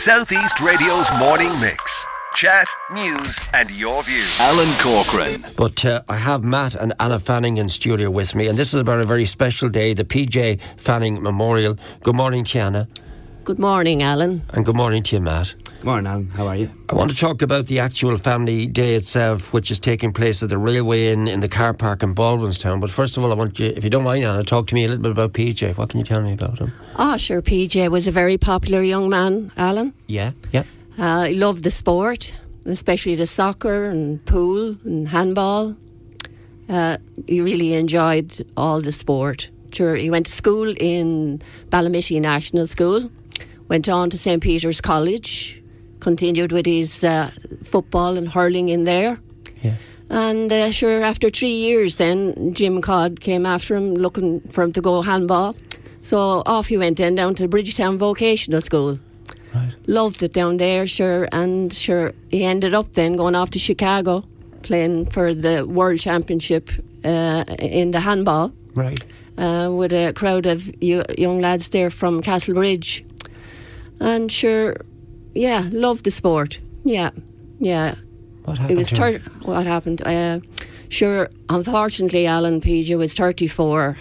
Southeast Radio's morning mix. Chat, news, and your views. Alan Corcoran. But uh, I have Matt and Anna Fanning in studio with me, and this is about a very special day, the PJ Fanning Memorial. Good morning, Tiana. Good morning, Alan. And good morning to you, Matt. Morning, Alan. How are you? I want to talk about the actual family day itself, which is taking place at the Railway Inn in the car park in Baldwinstown. But first of all, I want you, if you don't mind, Anna, talk to me a little bit about PJ. What can you tell me about him? Ah, sure. PJ was a very popular young man, Alan. Yeah, yeah. Uh, he loved the sport, especially the soccer and pool and handball. Uh, he really enjoyed all the sport. Sure, he went to school in Ballymitty National School, went on to St Peter's College, continued with his uh, football and hurling in there. Yeah. And uh, sure, after three years, then Jim Codd came after him, looking for him to go handball. So off he went then down to Bridgetown Vocational School. Right. Loved it down there, sure, and sure he ended up then going off to Chicago, playing for the World Championship uh, in the handball Right. uh, with a crowd of y- young lads there from Castlebridge. And sure, yeah, loved the sport. Yeah, yeah. What happened? It was what happened? Uh, sure, unfortunately, Alan PJ was 34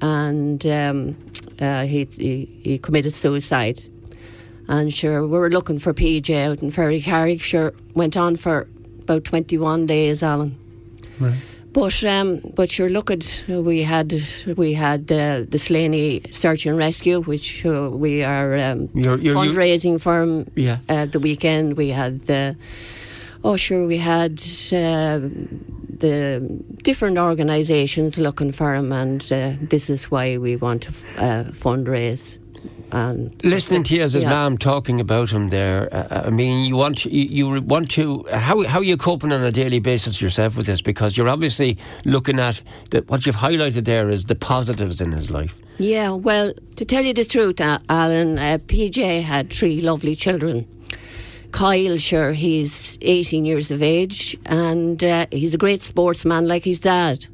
and um, uh, he, he he committed suicide. And sure, we were looking for PJ out in Ferrycarrig. Sure, went on for about 21 days, Alan. Right. But um, but sure, look at we had we had uh, the Slaney Search and Rescue, which uh, we are um, You're- you're- you- fundraising for him Yeah. uh, the weekend. We had the oh sure we had uh, the different organisations looking for him, and uh, this is why we want to uh, fundraise. And Listening to you as his Yeah. mum talking about him there, uh, I mean, you want you, you want to how how are you coping on a daily basis yourself with this? Because you're obviously looking at the, what you've highlighted there is the positives in his life. Yeah, well, to tell you the truth, uh, Alan, uh, PJ had three lovely children. Kyle, sure, he's 18 years of age and uh, he's a great sportsman like his dad.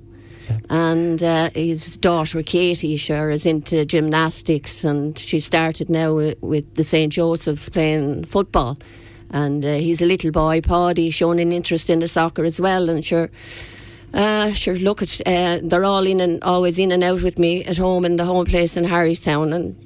And uh, his daughter Katie, sure, is into gymnastics and she started now with, with the St. Joseph's playing football. And uh, he's a little boy, Paddy, showing an interest in the soccer as well. And sure, uh, sure. Look at uh, they're all in and always in and out with me at home in the home place in Harrystown, and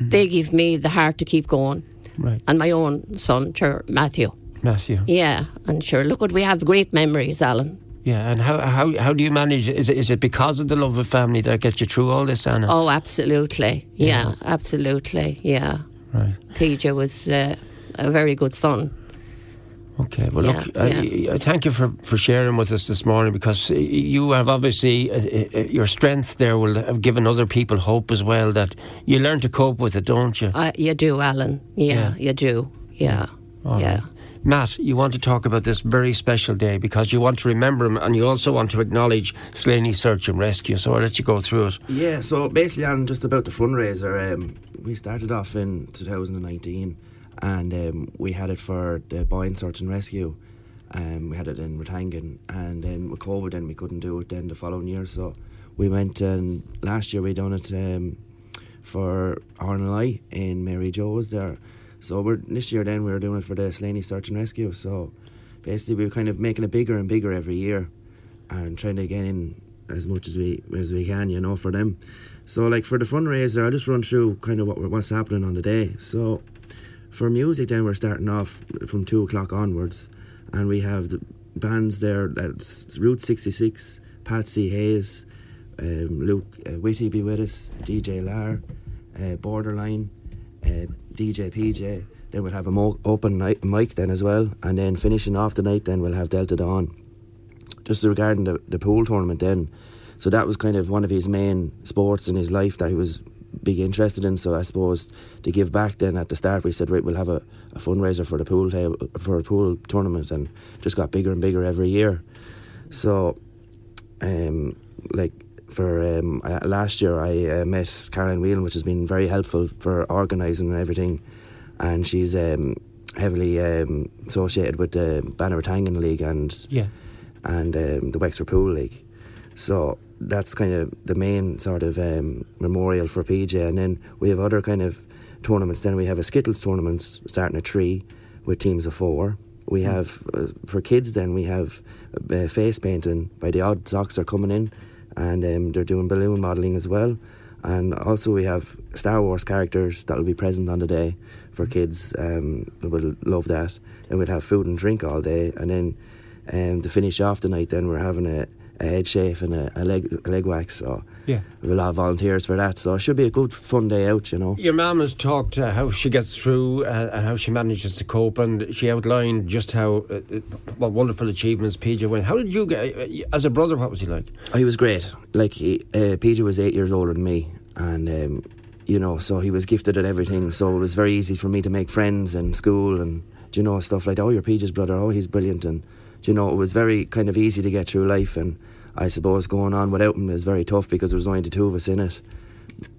they give me the heart to keep going. Right. And my own son, sure, Matthew. Matthew. Yeah, and sure. Look what we have great memories, Alan. Yeah, and how, how, how do you manage? Is it, is it because of the love of family that gets you through all this, Anna? Oh, absolutely. Yeah, absolutely. Yeah. Right. PJ was uh, a very good son. Okay. Well, Yeah, look, I, I thank you for, for sharing with us this morning because you have obviously, uh, uh, your strength there will have given other people hope as well that you learn to cope with it, don't you? Uh, you do, Alan. Yeah, Yeah. you do. Yeah. Yeah. Matt, you want to talk about this very special day because you want to remember him and you also want to acknowledge Slaney Search and Rescue. So I'll let you go through it. Yeah, so basically, I'm just about the fundraiser. Um, we started off in 2019 and um, we had it for the Boyne Search and Rescue. Um, we had it in Rathangan and then with COVID, then we couldn't do it then the following year. So we went and last year we done it um, for RNLI in Mary Jo's there. So we're this year then we were doing it for the Slaney Search and Rescue. So basically, we were kind of making it bigger and bigger every year, and trying to get in as much as we as we can, you know, for them. So like for the fundraiser, I'll just run through kind of what what's happening on the day. So for music, then we're starting off from two o'clock onwards, and we have the bands there. That's Route sixty six, Patsy Hayes, um, Luke uh, Whitty be with us, DJ Lar, uh, Borderline, uh, DJ PJ. Then we'll have a more open night mic then as well, and then finishing off the night, then we'll have Delta Dawn. Just regarding the, the pool tournament, then, so that was kind of one of his main sports in his life that he was big interested in. So I suppose to give back, then at the start we said, right, we'll have a, a fundraiser for the pool table for a pool tournament, and just got bigger and bigger every year. So, um, like for um, uh, last year, I uh, met Caroline Whelan, which has been very helpful for organising and everything, and she's um, heavily um, associated with the Bannertangan League and Yeah. and um, the Wexford Pool League. So that's kind of the main sort of um, memorial for PJ, and then we have other kind of tournaments. Then we have a Skittles tournament starting at three with teams of four. We have uh, for kids. Then we have uh, face painting by the Odd Socks are coming in, and um, they're doing balloon modelling as well. And also we have Star Wars characters that will be present on the day for kids. Um, will love that. And we'll have food and drink all day, and then um, to finish off the night, then we're having a, a head shave and a, a leg a leg wax. So Yeah. we have a lot of volunteers for that. So it should be a good fun day out, you know. Your mum has talked uh, how she gets through uh, and how she manages to cope, and she outlined just how uh, uh, what wonderful achievements PJ went. How did you get, uh, as a brother, what was he like? Oh, he was great. Like he, uh, Peter was eight years older than me, and um, you know, so he was gifted at everything. So it was very easy for me to make friends in school and you know stuff like, oh, you're Peter's brother. Oh, he's brilliant, and you know, it was very kind of easy to get through life. And I suppose going on without him is very tough because there was only the two of us in it.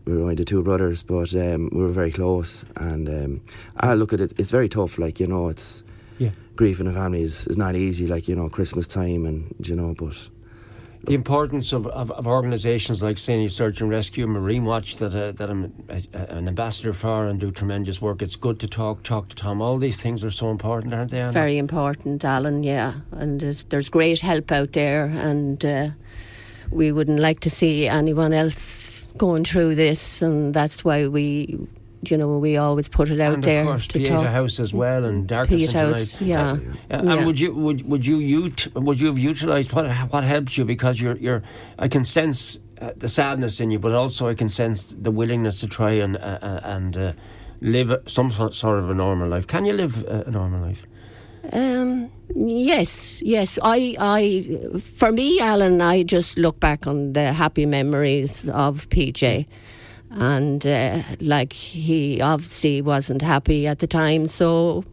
We were only the two brothers, but um, we were very close. And um, I look at it; it's very tough. Like you know, it's Yeah. grief in a family is, is not easy. Like you know, Christmas time, and you know, but. The importance of, of, of organisations like Slaney Search and Rescue, Marine Watch, that uh, that I'm a, a, an ambassador for and do tremendous work. It's good to talk, talk to Tom. All these things are so important, aren't they? Anna? Very important, Alan. Yeah, and there's, there's great help out there, and uh, we wouldn't like to see anyone else going through this, and that's why we, you know, we always put it out and there of course, to Pieta talk. House as well, and Darkness Pieta into House, Night. yeah. Exactly, Uh, Yeah. And would you would would you ut- would you have utilised what what helped you because you're you're I can sense uh, the sadness in you, but also I can sense the willingness to try and uh, uh, and uh, live some sort sort of a normal life. Can you live a, a normal life? Um, yes, yes. I, I, for me, Alan, I just look back on the happy memories of PJ, and uh, like he obviously wasn't happy at the time. So,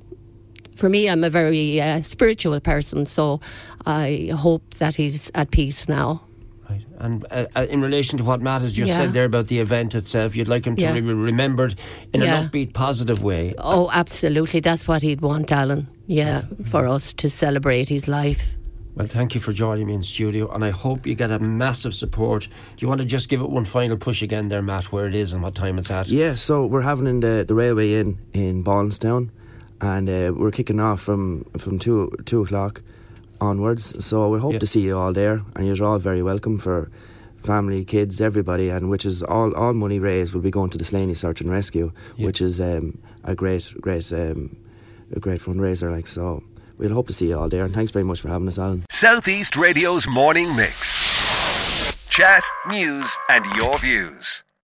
for me, I'm a very uh, spiritual person. So, I hope that he's at peace now. Right. And uh, uh, in relation to what Matt has just Yeah. said there about the event itself, you'd like him to Yeah. be remembered in Yeah. an upbeat, positive way. Oh, absolutely. That's what he'd want, Alan. Yeah, for us to celebrate his life. Well, thank you for joining me in studio, and I hope you get a massive support. Do you want to just give it one final push again, there, Matt, where it is and what time it's at? Yeah, so we're having in the, the Railway Inn in Baldwinstown, and uh, we're kicking off from from two two o'clock onwards. So we hope Yeah. to see you all there, and you're all very welcome for family, kids, everybody, and which is all all money raised will be going to the Slaney Search and Rescue, Yeah. which is um, a great great um, a great fundraiser. Like so, we'll hope to see you all there, and thanks very much for having us, Alan. Southeast Radio's morning mix. Chat, news, and your views.